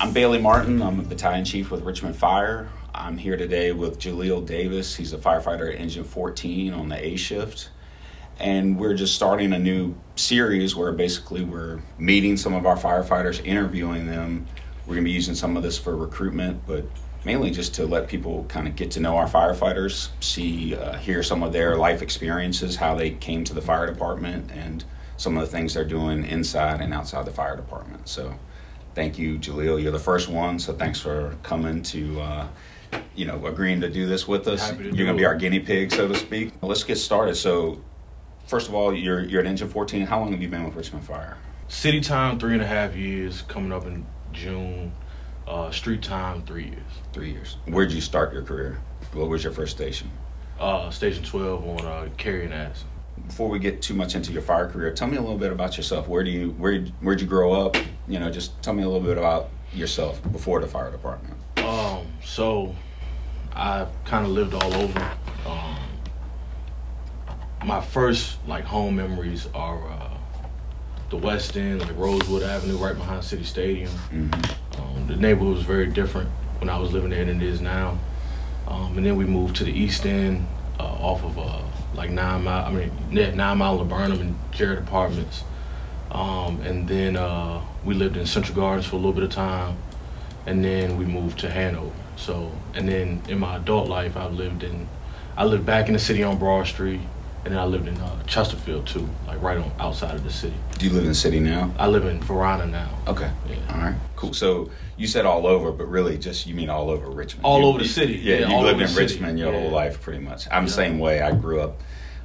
I'm Bailey Martin. I'm a battalion chief with Richmond Fire. I'm here today with Jalil Davis. He's a firefighter at Engine 14 on the A shift. And we're just starting a new series where basically we're meeting some of our firefighters, interviewing them. We're going to be using some of this for recruitment, but mainly just to let people kind of get to know our firefighters, see, uh, hear some of their life experiences, how they came to the fire department, and some of the things they're doing inside and outside the fire department. So, thank you, Jalil. You're the first one, so thanks for coming to, uh, you know, agreeing to do this with us. Happy to You're going to be our guinea pig, so to speak. Let's get started. So, first of all, you're you're at Engine 14. How long have you been with Richmond Fire? City time, three and a half years. Coming up in June. Uh, street time, three years. Three years. Where'd you start your career? What was your first station? Uh, station 12 on uh, carrying ass. Before we get too much into your fire career, tell me a little bit about yourself. Where do you where where'd you grow up? You know, just tell me a little bit about yourself before the fire department. Um, so I've kind of lived all over. Um, my first like home memories are uh, the West End, like Rosewood Avenue, right behind City Stadium. Mm-hmm. Um, the neighborhood was very different when I was living there than it is now. Um, and then we moved to the East End, uh, off of uh, like Nine Mile. I mean, Nine Mile of Burnham and Jared Apartments. Um, and then uh, we lived in Central Gardens for a little bit of time, and then we moved to Hanover. So, and then in my adult life, I lived in, I lived back in the city on Broad Street, and then I lived in uh, Chesterfield too, like right on outside of the city. Do you live in the city now? I live in Varina now. Okay. Yeah. All right. Cool. So you said all over, but really just you mean all over Richmond. All You- over the city. Yeah, Yeah, you lived in. Richmond your Yeah. whole life, pretty much. I'm the same way. I grew up,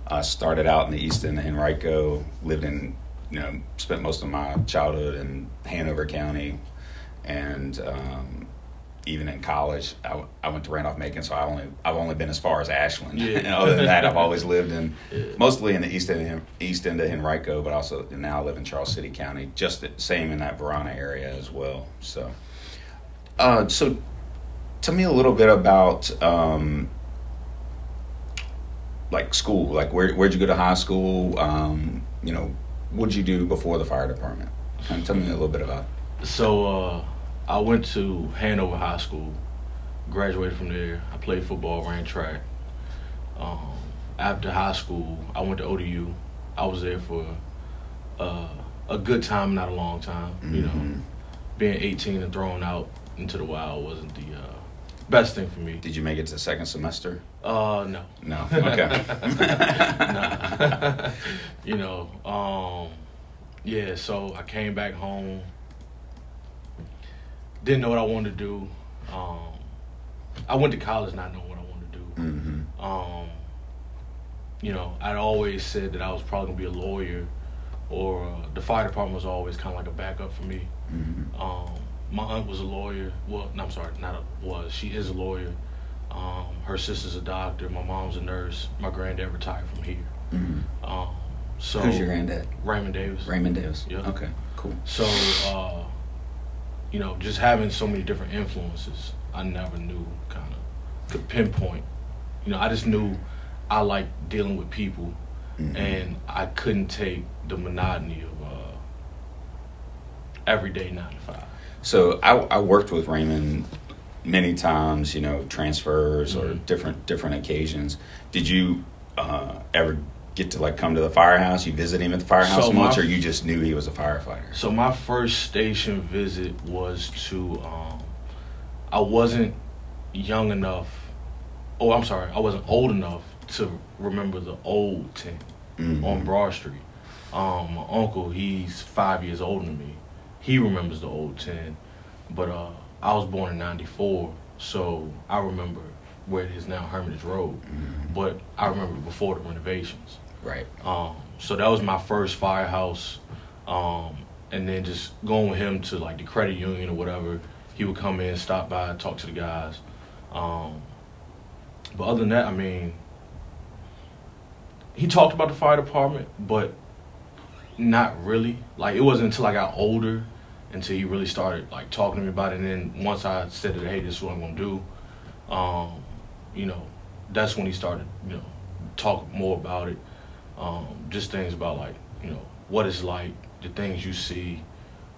uh, started out in the East End of Henrico, lived in, you know, spent most of my childhood in Hanover County, and um, even in college, I, w- I went to Randolph Macon, so I only I've only been as far as Ashland. Yeah. and other than that, I've always lived in Yeah. mostly in the east end, of, east end of Henrico, but also now I live in Charles City County, just the same in that Varina area as well. So, uh, so tell me a little bit about um, like school, like where where'd you go to high school? Um, you know, what'd you do before the fire department? And tell me a little bit about. It. So uh, I went to Hanover High School, graduated from there. I played football, ran track. Um, after high school, I went to ODU. I was there for uh, a good time, not a long time. You know, Mhm. being 18 and thrown out into the wild wasn't the uh, best thing for me. Did you make it to the second semester? Uh, no. No. Okay. Nah. you know, um, yeah, so I came back home. Didn't know what I wanted to do. Um, I went to college not knowing what I wanted to do. hmm Um, you know, I'd always said that I was probably gonna be a lawyer, or uh, the fire department was always kind of like a backup for me. hmm Um, my aunt was a lawyer. Well, no, I'm sorry, not a, was. She is a lawyer. Um, her sister's a doctor. My mom's a nurse. My granddad retired from here. hmm Um, so Who's your granddad? Raymond Davis. Raymond Davis. Yeah. Okay. Cool. So, uh, you know, just having so many different influences, I never knew kind of could pinpoint. You know, I just knew I like dealing with people, Mhm. and I couldn't take the monotony of uh, everyday nine to five. So I, I worked with Raymond many times, you know, transfers or Mhm. different different occasions. Did you uh, ever get to like come to the firehouse? You visit him at the firehouse So much, my- or you just knew he was a firefighter? So my first station visit was to. Um, I wasn't young enough. Oh, I'm sorry. I wasn't old enough to remember the old tent Mhm. on Broad Street. Um, my uncle, he's five years older than me. He remembers the old ten, but uh, I was born in '94, so I remember where it is now, Hermitage Road. Mhm. But I remember before the renovations. Right. Um, so that was my first firehouse. Um, and then just going with him to like the credit union or whatever. He would come in, stop by, talk to the guys. Um, but other than that, I mean, he talked about the fire department, but not really. Like it wasn't until I got older until he really started like talking to me about it. And then once I said that, hey, this is what I'm gonna do, um, you know, that's when he started, you know, talk more about it. Um, just things about like, you know, what it's like, the things you see,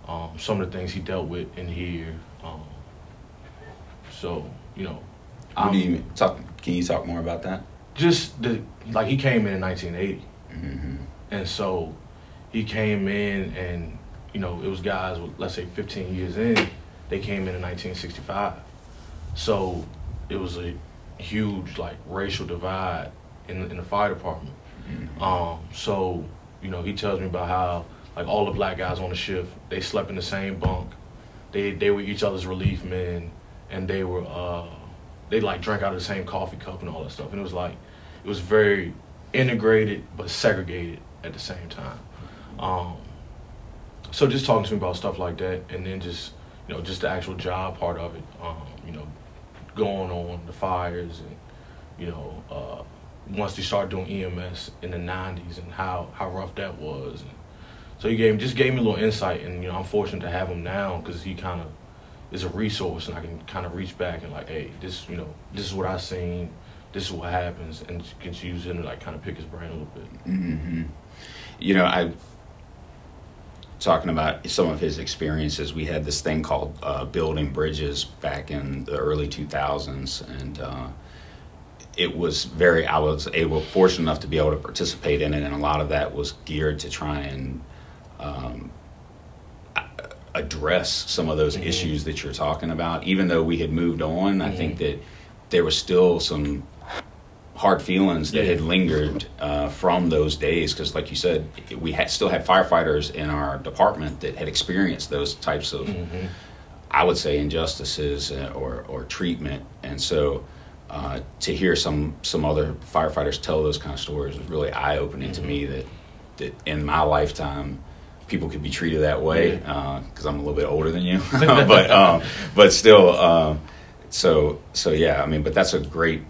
um, some of the things he dealt with in here, Um, so you know, what do you talk? Can you talk more about that? Just the like he came in in 1980, Mm-hmm. and so he came in and you know it was guys with let's say 15 years in, they came in in 1965, so it was a huge like racial divide in in the fire department. Mm-hmm. Um, so you know he tells me about how like all the black guys on the shift they slept in the same bunk, they they were each other's relief men, and they were uh they like drank out of the same coffee cup and all that stuff, and it was like it was very integrated but segregated at the same time. Um, so just talking to me about stuff like that, and then just you know just the actual job part of it, um, you know, going on the fires and you know uh, once they started doing EMS in the '90s and how how rough that was. And so he gave just gave me a little insight, and you know I'm fortunate to have him now because he kind of is a resource, and I can kind of reach back and like, hey, this you know this is what I've seen, this is what happens, and can use him to like kind of pick his brain a little bit. Mm-hmm. You know, I talking about some of his experiences. We had this thing called uh, building bridges back in the early 2000s, and uh, it was very. I was able, fortunate enough to be able to participate in it, and a lot of that was geared to try and um, address some of those Mhm. issues that you're talking about. Even though we had moved on, I think Mhm. that there was still some hard feelings that Yeah. had lingered uh, from those days because like you said we had still had firefighters in our department that had experienced those types of Mm-hmm. i would say injustices uh, or, or treatment and so uh, to hear some some other firefighters tell those kind of stories was really eye-opening to Mhm. me that that in my lifetime people could be treated that way because i'm a little bit older than you but um, but still um, so so yeah i mean but that's a great uh,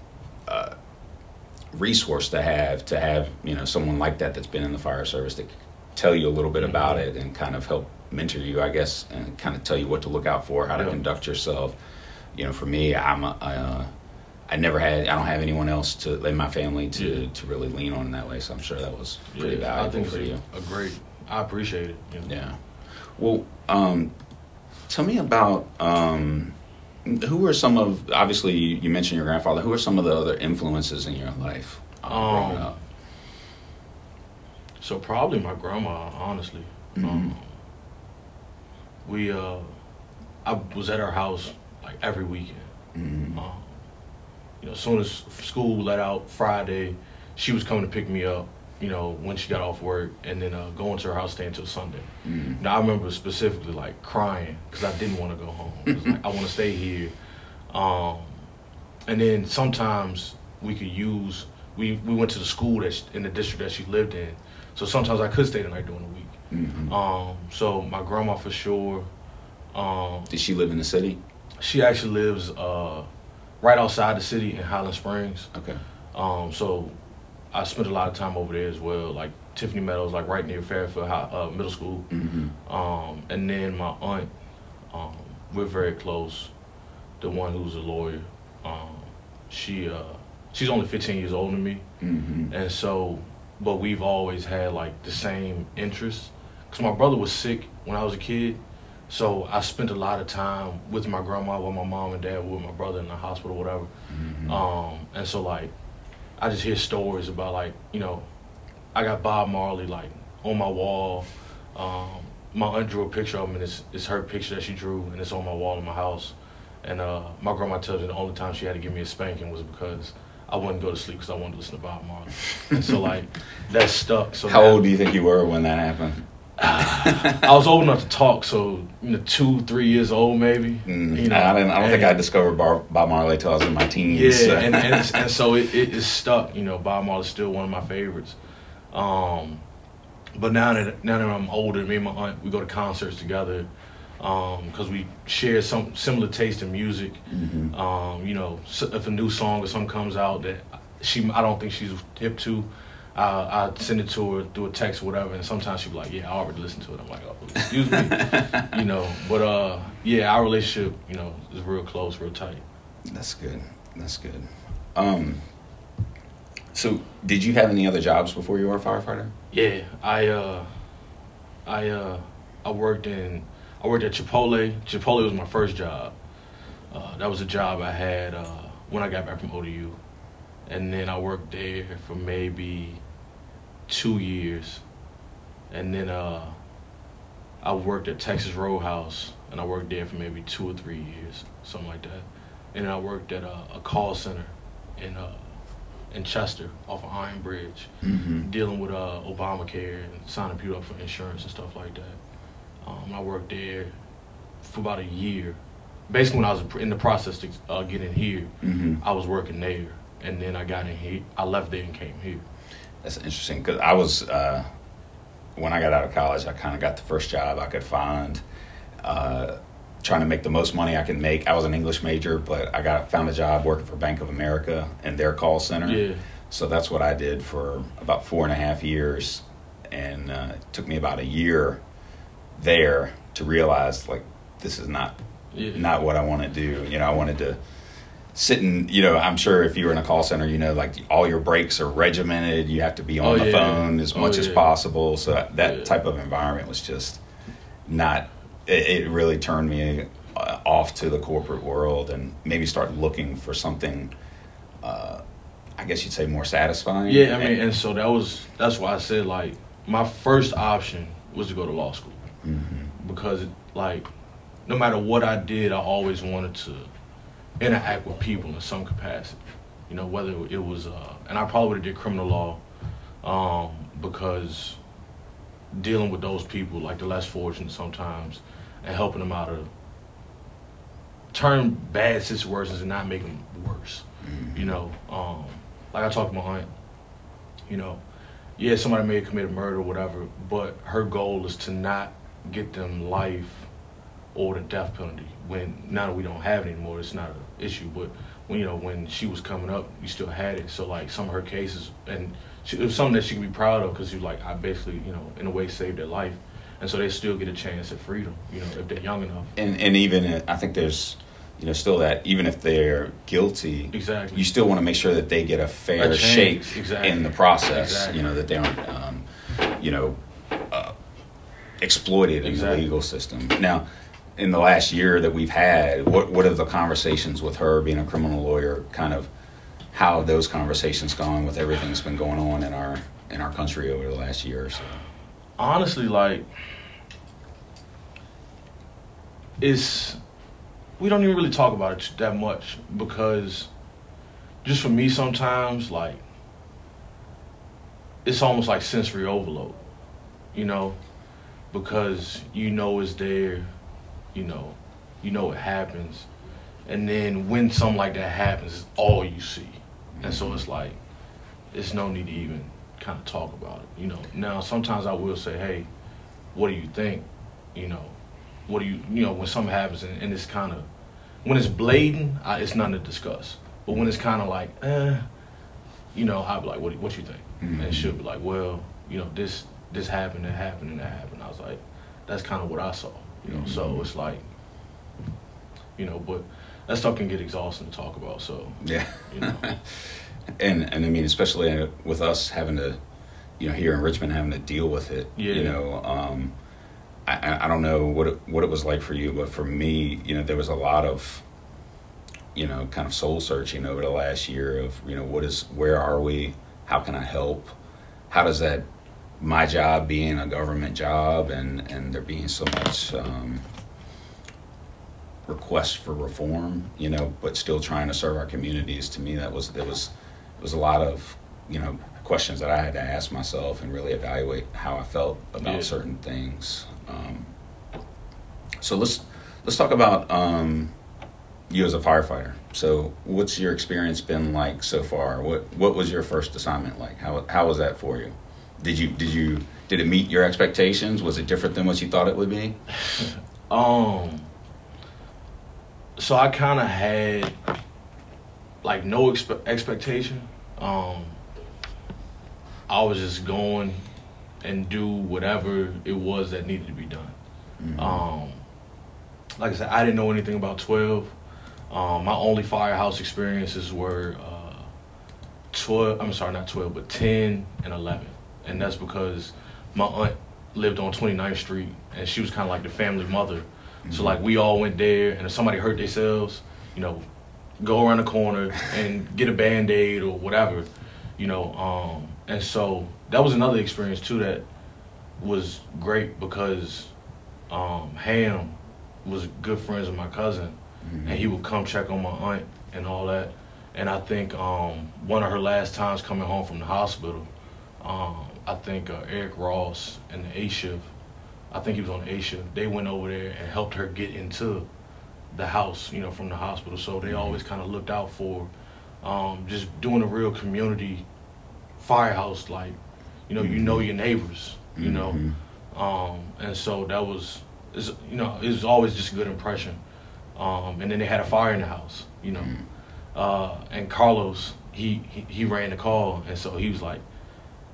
resource to have to have you know someone like that that's been in the fire service that can tell you a little bit about Mhm. it and kind of help mentor you i guess and kind of tell you what to look out for how to Yeah. conduct yourself you know for me i'm a, I, uh, I never had I don't have anyone else to in my family to, Yeah. to really lean on in that way so I'm sure that was pretty Yeah, I valuable think for it's you a, great. I appreciate it. Yeah. Well, um, tell me about um, who are some of obviously you, mentioned your grandfather. Who are some of the other influences in your life growing Um, up? So probably my grandma, honestly. Mhm. Um, we uh, I was at her house like every weekend. Mhm. Um, you know, as soon as school let out Friday, she was coming to pick me up. You know, when she got off work, and then uh, going to her house, staying till Sunday. Mhm. Now I remember specifically like crying because I didn't want to go home. Like I want to stay here. Um, and then sometimes we could use we we went to the school that she, in the district that she lived in, so sometimes I could stay the night during the week. Mhm. Um, so my grandma for sure. Um, Did she live in the city? she actually lives uh, right outside the city in Highland Springs. Okay. Um, so I spent a lot of time over there as well, like Tiffany Meadows, like right near Fairfield High, uh, Middle School. hmm Um, and then my aunt, um, we're very close. The one who's a lawyer, um, she uh, she's only 15 years older than me, hmm and so, but we've always had like the same interests. Cause my brother was sick when I was a kid, so I spent a lot of time with my grandma, with my mom and dad, with my brother in the hospital, whatever. hmm Um, and so like, I just hear stories about like, you know, I got Bob Marley like on my wall. Um, my aunt drew a picture of him, and it's, it's her picture that she drew, and it's on my wall in my house. And uh, my grandma tells me the only time she had to give me a spanking was because I wouldn't go to sleep because I wanted to listen to Bob Marley. and so like, that stuck. So How now- old do you think you were when that happened? I was old enough to talk, so you know, two, three years old maybe. Mm, You know, I, didn't, I don't think I discovered Bob, Bob Marley till I was in my teens. Yeah, so. and, and, and so it, it is stuck. You know, Bob Marley's still one of my favorites. Um, but now that now that I'm older, me and my aunt we go to concerts together because we share some similar taste in music. Mhm. Um, you know, if a new song or something comes out that she I don't think she's hip to, uh, I send it to her through a text or whatever, and sometimes she'll be like, "Yeah, I already listened to it." I'm like, "Oh, excuse me," you know. But uh, yeah, our relationship, you know, is real close, real tight. That's good. That's good. Um, so, did you have any other jobs before you were a firefighter? Yeah, I uh, I uh, I worked in I worked at Chipotle. Chipotle was my first job. Uh, that was a job I had uh, when I got back from ODU, and then I worked there for maybe two years, and then uh, I worked at Texas Roadhouse, and I worked there for maybe two or three years, something like that. And then I worked at a, a call center in uh, in Chester off of Iron Bridge, Mm-hmm. dealing with uh, Obamacare and signing people up for insurance and stuff like that. Um, I worked there for about a year. Basically, when I was in the process to uh, get in here, Mm-hmm. I was working there, and then I got in here. I left there and came here. That's interesting because I was uh, when I got out of college, I kind of got the first job I could find, uh, trying to make the most money I could make. I was an English major, but I got found a job working for Bank of America in their call center. Yeah, So that's what I did for about four and a half years, and uh, it took me about a year there to realize like this is not yeah, not what I want to do. You know, I wanted to sit and you know, I'm sure if you were in a call center, you know, like all your breaks are regimented. You have to be on Oh, the yeah. phone as Oh, much as yeah. possible. So that, type of environment was just not. It, it really turned me uh, off to the corporate world and maybe start looking for something. Uh, I guess you'd say more satisfying. yeah. I mean, and so that was that's why I said like my first option was to go to law school Mhm. because like no matter what I did, I always wanted to interact with people in some capacity. You know, whether it was, uh, and I probably would have did criminal law um, because dealing with those people, like the less fortunate sometimes, and helping them out of turn bad situations and not make them worse. Mhm. You know, um, like I talked to my aunt, you know, yeah, somebody may have committed murder or whatever, but her goal is to not get them life or the death penalty. When now that we don't have it anymore, it's not an issue. But when you know when she was coming up, you still had it. So like some of her cases, and she, it was something that she could be proud of because you like, I basically you know in a way saved their life, and so they still get a chance at freedom. You know if they're young enough. and and even I think there's you know still that even if they're guilty, Exactly. you still want to make sure that they get a fair A shake exactly. in the process. Exactly. You know that they aren't, um, you know, uh, exploited in the legal system. Now, in the last year that we've had, what what are the conversations with her being a criminal lawyer? Kind of how have those conversations gone with everything that's been going on in our in our country over the last year or so? honestly like it's we don't even really talk about it that much because just for me sometimes like it's almost like sensory overload you know because you know it's there you know you know it happens. And then when something like that happens it's all you see. And so it's like it's no need to even kind of talk about it you know. Now sometimes i will say hey what do you think? You know what do you you know when something happens and, and it's kind of when it's blatant I, it's nothing to discuss. But when it's kind of like eh you know i'll be like what, what you think? Mhm. and she'll be like well you know this this happened that happened and that happened. I was like that's kind of what i saw you know so Mhm. it's like you know but that stuff can get exhausting to talk about so Yeah. You know. and and I mean, especially with us having to, you know, here in Richmond having to deal with it. Yeah. You know, um, I- I, I don't know what it, what it was like for you, but for me, you know, there was a lot of, you know, kind of soul searching over the last year of, you know, what is, where are we? How can I help? How does that, my job being a government job and and there being so much. Um, request for reform, you know, but still trying to serve our communities. To me, that was there was it was a lot of you know questions that I had to ask myself and really evaluate how I felt about Yeah. certain things. Um, so let's let's talk about um, you as a firefighter. So, what's your experience been like so far? What what was your first assignment like? How how was that for you? Did you did you did it meet your expectations? Was it different than what you thought it would be? Um. So I kind of had like no expe- expectation. Um. I was just going and do whatever it was that needed to be done. Mhm. Um. Like I said, I didn't know anything about twelve. Um, my only firehouse experiences were uh, twelve. I'm sorry, not twelve, but ten and eleven, and that's because my aunt lived on 29th Street, and she was kind of like the family mother. Mm-hmm. So like we all went there, and if somebody hurt themselves, you know, go around the corner and get a band aid or whatever, you know. Um, and so that was another experience too that was great because um, Ham was good friends with my cousin, mm-hmm. and he would come check on my aunt and all that. And I think um, one of her last times coming home from the hospital, um, I think uh, Eric Ross and the A shift, I think he was on the A shift. They went over there and helped her get into the house, you know, from the hospital. So they mm-hmm. always kind of looked out for um, just doing a real community firehouse, like you know, mm-hmm. you know your neighbors, you mm-hmm. know, um, and so that was, you know, it was always just a good impression. Um, and then they had a fire in the house, you know, mm-hmm. uh, and Carlos he, he, he ran the call, and so he was like,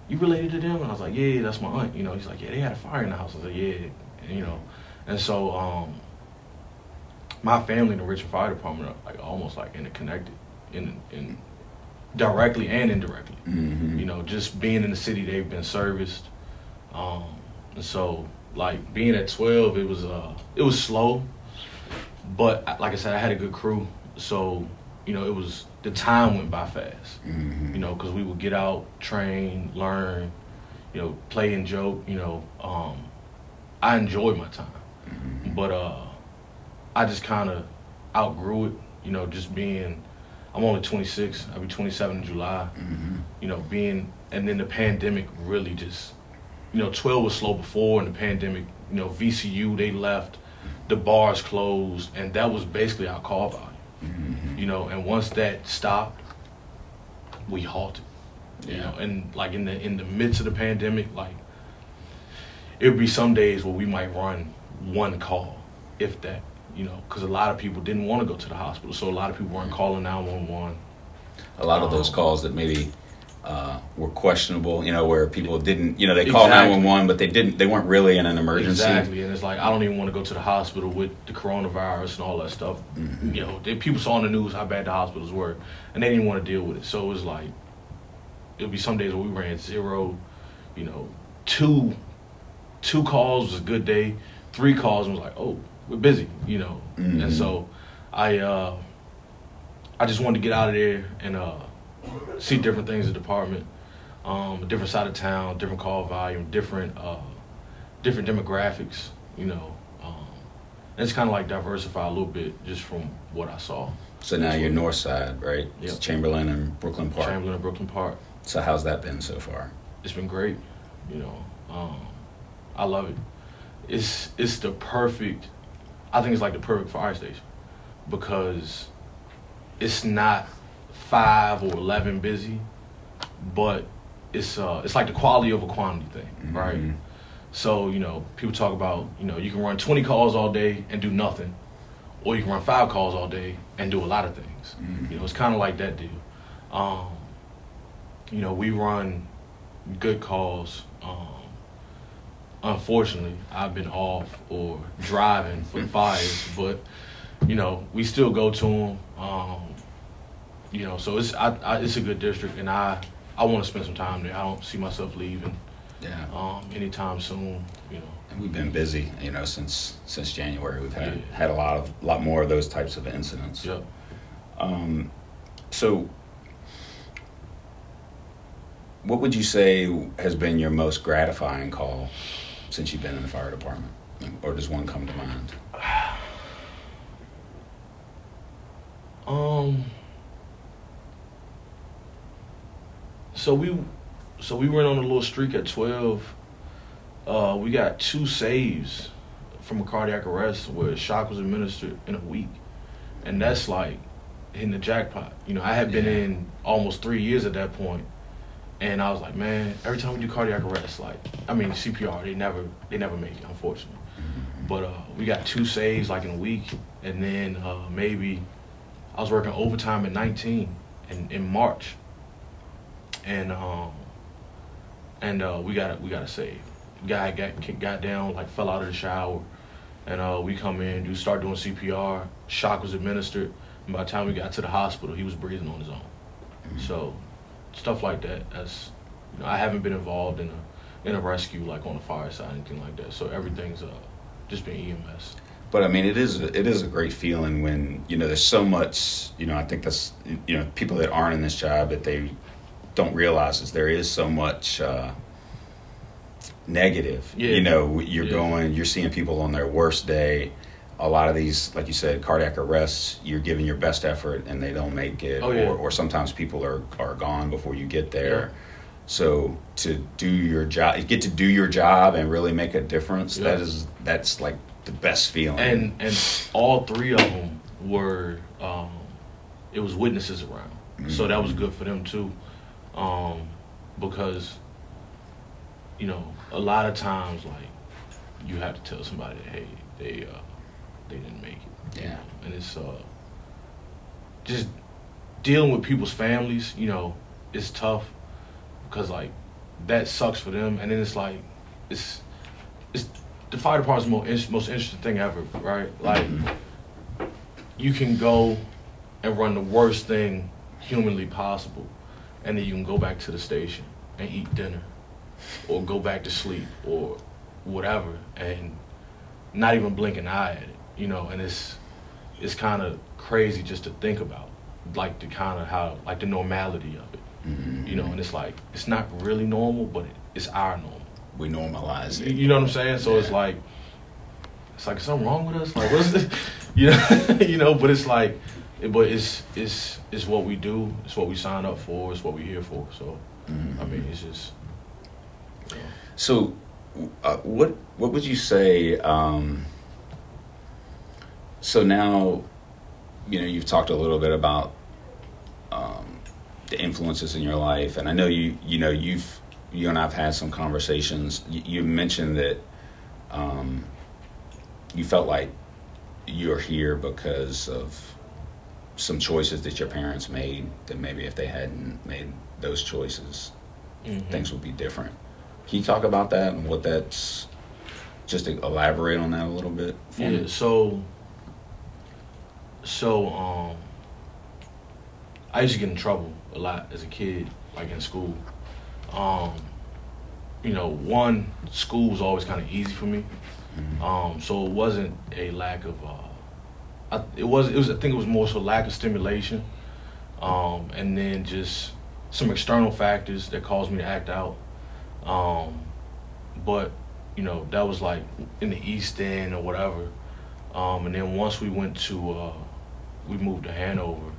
"You related to them?" And I was like, "Yeah, that's my aunt." You know, he's like, "Yeah, they had a fire in the house." I was like, "Yeah," and, you know, and so um, my family in the Richmond Fire Department are like almost like interconnected in in directly and indirectly. Mm-hmm. You know, just being in the city, they've been serviced. Um, and so, like being at twelve, it was uh, it was slow, but like I said, I had a good crew. So, you know, it was the time went by fast. Mm-hmm. You know, because we would get out, train, learn, you know, play and joke. You know, um, I enjoyed my time, mm-hmm. but uh, I just kind of outgrew it. You know, just being I'm only 26. I'll be 27 in July. Mm-hmm. You know, being and then the pandemic really just, you know, 12 was slow before, and the pandemic, you know, VCU they left, the bars closed, and that was basically our call volume. Mm-hmm. You know, and once that stopped, we halted. Yeah. You know, and like in the in the midst of the pandemic, like it would be some days where we might run one call, if that you know, because a lot of people didn't want to go to the hospital, so a lot of people weren't calling 911. A lot of those um, calls that maybe uh, were questionable, you know, where people didn't, you know, they called 911, but they didn't, they weren't really in an emergency. Exactly, and it's like I don't even want to go to the hospital with the coronavirus and all that stuff. Mm-hmm. You know, they, people saw on the news how bad the hospitals were, and they didn't want to deal with it. So it was like, it'd be some days where we ran zero, you know, two, two calls was a good day, three calls was like, oh, we're busy, you know. Mm-hmm. And so I uh, I just wanted to get out of there and uh, see different things in the department, um, different side of town, different call volume, different uh, different demographics, you know. Um, and it's kind of like diversify a little bit just from what I saw. So now you're north side, right? Yeah. Chamberlayne and Brooklyn Park. Chamberlayne and Brooklyn Park. So how's that been so far? It's been great. You know, um, I love it. It's it's the perfect I think it's like the perfect fire station because it's not five or eleven busy, but it's uh it's like the quality over quantity thing, mm-hmm. right? So you know, people talk about you know you can run twenty calls all day and do nothing, or you can run five calls all day and do a lot of things. Mm-hmm. You know, it's kind of like that deal. Um, you know, we run good calls. Um, unfortunately, I've been off or driving for fires, but you know, we still go to them. Um, you know, so it's I, I, it's a good district, and I I want to spend some time there. I don't see myself leaving. Yeah. Um, anytime soon. You know. And we've been busy. You know, since since January, we've had yeah. had a lot of lot more of those types of incidents. Yep. Um, so what would you say has been your most gratifying call since you've been in the fire department? Or does one come to mind? Um. So we, so we went on a little streak at twelve. Uh, we got two saves from a cardiac arrest where shock was administered in a week, and that's like hitting the jackpot. You know, I had been yeah. in almost three years at that point, and I was like, man, every time we do cardiac arrest, like, I mean CPR, they never they never make it, unfortunately. But uh, we got two saves like in a week, and then uh, maybe I was working overtime at 19 in, in March, and um, and uh, we got we got a save. Guy got got down, like fell out of the shower, and uh, we come in, do start doing CPR. Shock was administered, and by the time we got to the hospital, he was breathing on his own. Mm-hmm. So stuff like that. That's you know, I haven't been involved in a in a rescue like on the fire side anything like that. So everything's uh just been EMS. But I mean, it is it is a great feeling when you know there's so much. You know, I think that's you know people that aren't in this job that they don't realize is there is so much uh, negative. Yeah. You know, you're Yeah. going, you're seeing people on their worst day. A lot of these, like you said, cardiac arrests. You're giving your best effort and they don't make it, Oh, yeah. or, or sometimes people are are gone before you get there. So to do your job, get to do your job and really make a difference. That is that's like the best feeling. And and all three of them were um, it was witnesses around, so that was good for them too, um, because you know a lot of times like you have to tell somebody that hey they uh, they didn't make it, you Yeah. know, and it's uh, just dealing with people's families, you know, it's tough because like that sucks for them, and then it's like it's it's the fire department's most, in- most interesting thing ever, right? Like you can go and run the worst thing humanly possible, and then you can go back to the station and eat dinner, or go back to sleep, or whatever, and not even blink an eye at it, you know. And it's it's kind of crazy just to think about, like the kind of how like the normality of it, Mhm. you know. And it's like it's not really normal, but it, it's our normal. we normalize it. you know what I'm saying? So it's like, it's like something wrong with us. Like what's this? You know, you know. But it's like, but it's it's it's what we do. It's what we sign up for. It's what we're here for. So Mhm. I mean, it's just. You know, So, uh, what what would you say? Um, so now, you know, you've talked a little bit about um, the influences in your life, and I know you you know you've you and I've had some conversations. You, you mentioned that um, you felt like you're here because of some choices that your parents made. That maybe if they hadn't made those choices, mhm. things would be different. Can you talk about that and what that's? Just to elaborate on that a little bit. Yeah. me? So. So um. I used to get in trouble a lot as a kid, like in school. Um, you know, one school was always kind of easy for me. Mhm. Um, so it wasn't a lack of. Uh, I, it was. It was. I think it was more so lack of stimulation, um, and then just some external factors that caused me to act out. Um, but you know that was like in the East End or whatever. Um, and then once we went to, uh, we moved to Hanover.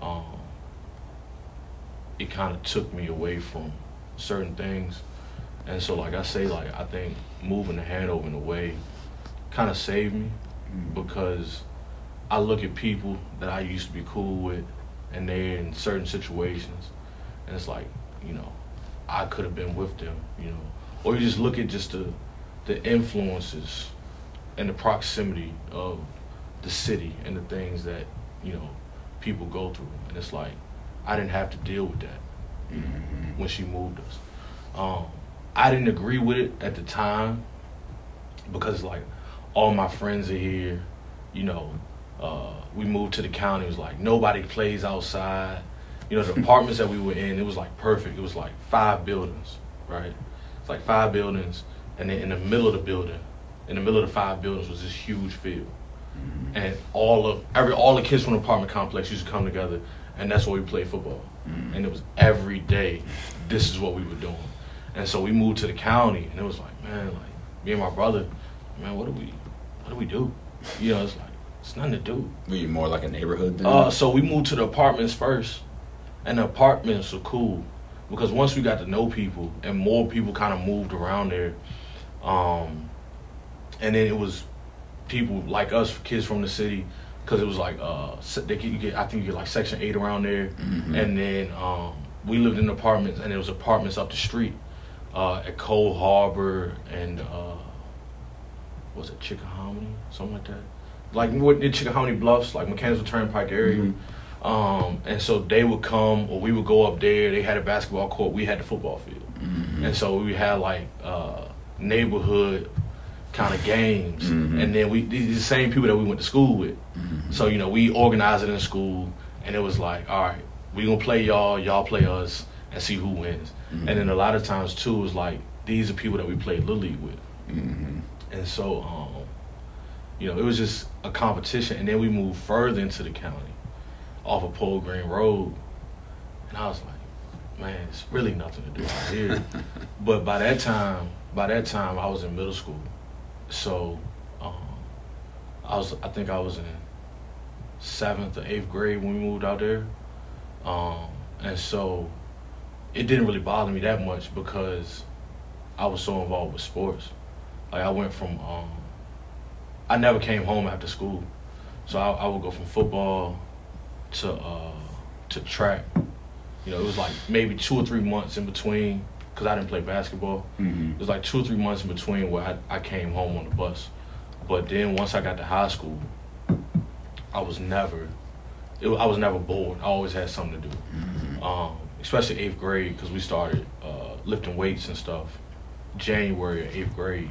Um, it kind of took me away from certain things. And so, like I say, like I think moving to Hanover in a way kind of saved me because I look at people that I used to be cool with, and they're in certain situations, and it's like, you know, I could have been with them, you know, or you just look at just the the influences and the proximity of the city and the things that you know people go through, and it's like I didn't have to deal with that Mhm. when she moved us. Um, I didn't agree with it at the time because like all my friends are here, you know. Uh, we moved to the county. It was like nobody plays outside. You know, the apartments that we were in, it was like perfect. It was like five buildings, right? It's like five buildings, and then in the middle of the building, in the middle of the five buildings was this huge field Mhm. and all of every all the kids from the apartment complex used to come together, and that's where we played football. Mhm. And it was every day. This is what we were doing, and so we moved to the county, and it was like, man, like me and my brother, man, what do we, what do we do? You know, it's like it's nothing to do. Were you more like a neighborhood then? Uh, so we moved to the apartments first, and the apartments were cool because once we got to know people and more people kind of moved around there, um, and then it was people like us, kids from the city, because it was like uh, they get, you get I think you get like Section Eight around there, Mhm. and then um, we lived in apartments, and there was apartments up the street uh, at Cold Harbor and uh, was it Chickahominy, something like that. Like what in Chickahominy Bluffs, like Mechanicsville Turnpike area. Mhm. Um, and so they would come, or we would go up there. They had a basketball court. We had the football field, Mhm. and so we had like uh, neighborhood kind of games. Mhm. And then we these the same people that we went to school with. Mhm. So you know we organized it in school, and it was like, all right, we gonna play y'all, y'all play us, and see who wins. Mhm. And then a lot of times too is like these are people that we played little league with, Mhm. and so um, you know it was just a competition. And then we moved further into the county, off of Pole Green Road, and I was like, man, it's really nothing to do out here. but by that time, by that time, I was in middle school, so um, I was I think I was in seventh or eighth grade when we moved out there, um, and so it didn't really bother me that much because I was so involved with sports. Like I went from um, I never came home after school, so I, I would go from football to uh, to track. You know, it was like maybe two or three months in between because I didn't play basketball. Mhm. It was like two or three months in between where I, I came home on the bus. But then once I got to high school, I was never, it, I was never bored. I always had something to do. Mhm. Um, especially eighth grade because we started uh, lifting weights and stuff January of eighth grade,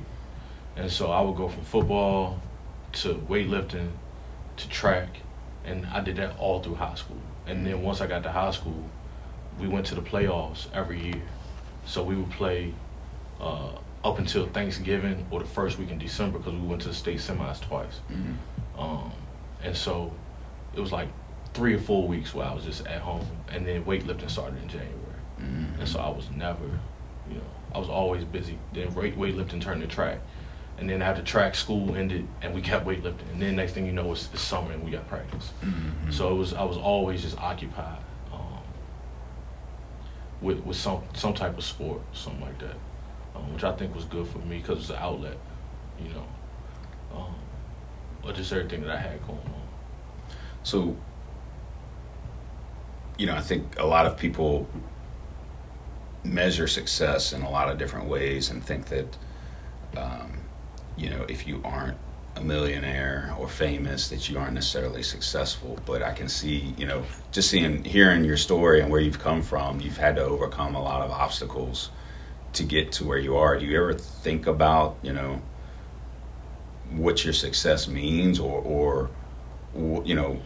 and so I would go from football to weightlifting to track, and I did that all through high school. And then once I got to high school, we went to the playoffs every year. So we would play uh, up until Thanksgiving or the first week in December because we went to the state semis twice. Mhm. Um, and so it was like three or four weeks where I was just at home, and then weightlifting started in January, Mhm. and so I was never, you know, I was always busy. Then weight weightlifting turned to track, and then after track school ended, and we kept weightlifting, and then next thing you know, it's, it's summer and we got practice. Mhm. So it was I was always just occupied um, with with some some type of sport, something like that, um, which I think was good for me because it's an outlet, you know, um, or just everything that I had going on. So, you know, I think a lot of people measure success in a lot of different ways and think that, um, you know, if you aren't a millionaire or famous, that you aren't necessarily successful. But I can see, you know, just seeing, hearing your story and where you've come from, you've had to overcome a lot of obstacles to get to where you are. Do you ever think about, you know, what your success means or, or you know,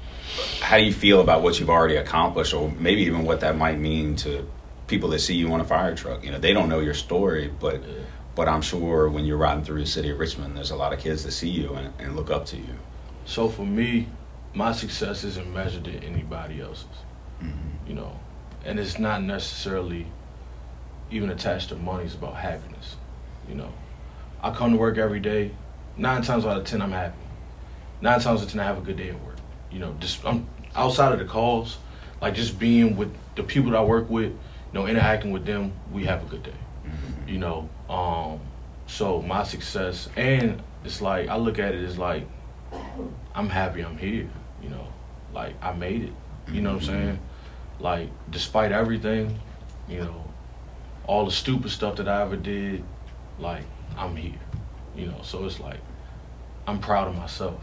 how do you feel about what you've already accomplished, or maybe even what that might mean to people that see you on a fire truck? You know, they don't know your story, but Yeah. But I'm sure when you're riding through the city of Richmond, there's a lot of kids that see you and, and look up to you. So for me, my success isn't measured in anybody else's, Mm-hmm. you know, and it's not necessarily even attached to money. It's about happiness, you know. I come to work every day. Nine times out of ten, I'm happy. Nine times out of ten, I have a good day at work. You know, just I'm outside of the calls, like just being with the people that I work with, you know, interacting with them. We have a good day. You know um so my success and it's like i look at it as like i'm happy i'm here you know like i made it you know what i'm saying? Like despite everything you know all the stupid stuff that i ever did like i'm here you know? So it's like i'm proud of myself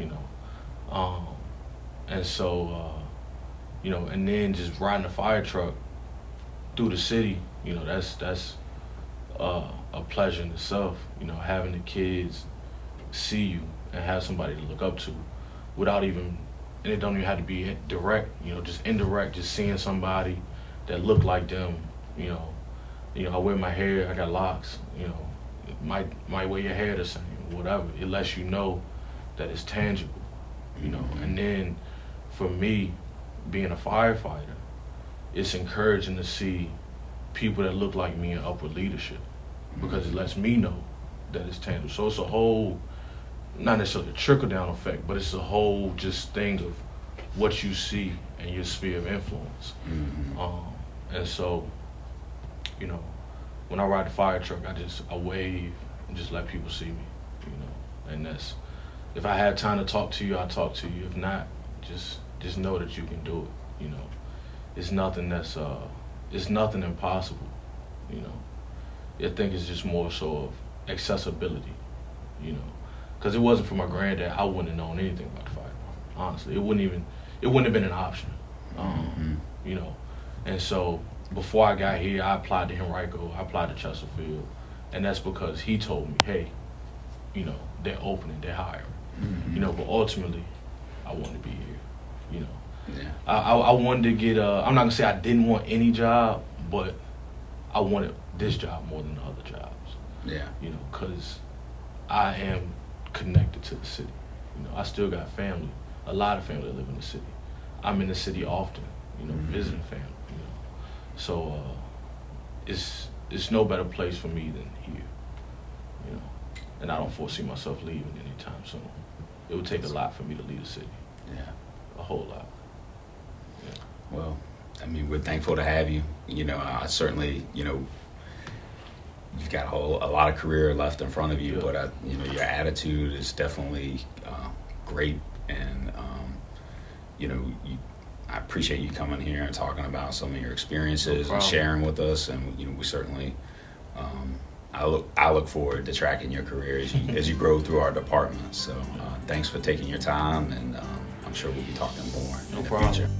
you know? Um and so uh you know and then just riding a fire truck through the city, you know, that's that's uh, a pleasure in itself. You know, having the kids see you and have somebody to look up to, without even, and it don't even have to be direct. You know, just indirect, just seeing somebody that look like them. You know, you know, I wear my hair, I got locks. You know, might might wear your hair the same, whatever. It lets you know that it's tangible. You know, and then for me, being a firefighter it's encouraging to see people that look like me in upward leadership because it lets me know that it's tangible. So it's a whole, not necessarily a trickle down effect, but it's a whole just thing of what you see in your sphere of influence. Mm-hmm. Um, and so, you know, when I ride the fire truck, I just I wave and just let people see me, you know. And that's if I have time to talk to you, I talk to you. If not, just just know that you can do it, you know it's nothing that's uh it's nothing impossible you know. I think it's just more so of accessibility you know. Because it wasn't for my granddad i wouldn't have known anything about the fire department honestly. It wouldn't even it wouldn't have been an option um, Mhm. you know. And so before i got here i applied to henrico i applied to chesterfield. And that's because he told me hey you know they're opening they're hiring. Mhm. you know but ultimately i want to be here you know Yeah. I, I, I wanted to get. Uh, I'm not gonna say I didn't want any job, but I wanted this job more than the other jobs. Yeah. You know, because I am connected to the city. You know, I still got family, a lot of family that live in the city. I'm in the city often. You know, Mhm. visiting family. You know, so uh, it's it's no better place for me than here. You know, and I don't foresee myself leaving anytime soon. It would take a lot for me to leave the city, Yeah. a whole lot. Well, I mean, we're thankful to have you. You know, I certainly, you know, you've got a whole a lot of career left in front of you, Yeah. but uh, you know, your attitude is definitely uh, great, and um, you know, you, I appreciate you coming here and talking about some of your experiences and sharing with us, and you know, we certainly. Um, I look, I look forward to tracking your career as you, as you grow through our department. So, uh, thanks for taking your time, and um, I'm sure we'll be talking more No in the problem. future.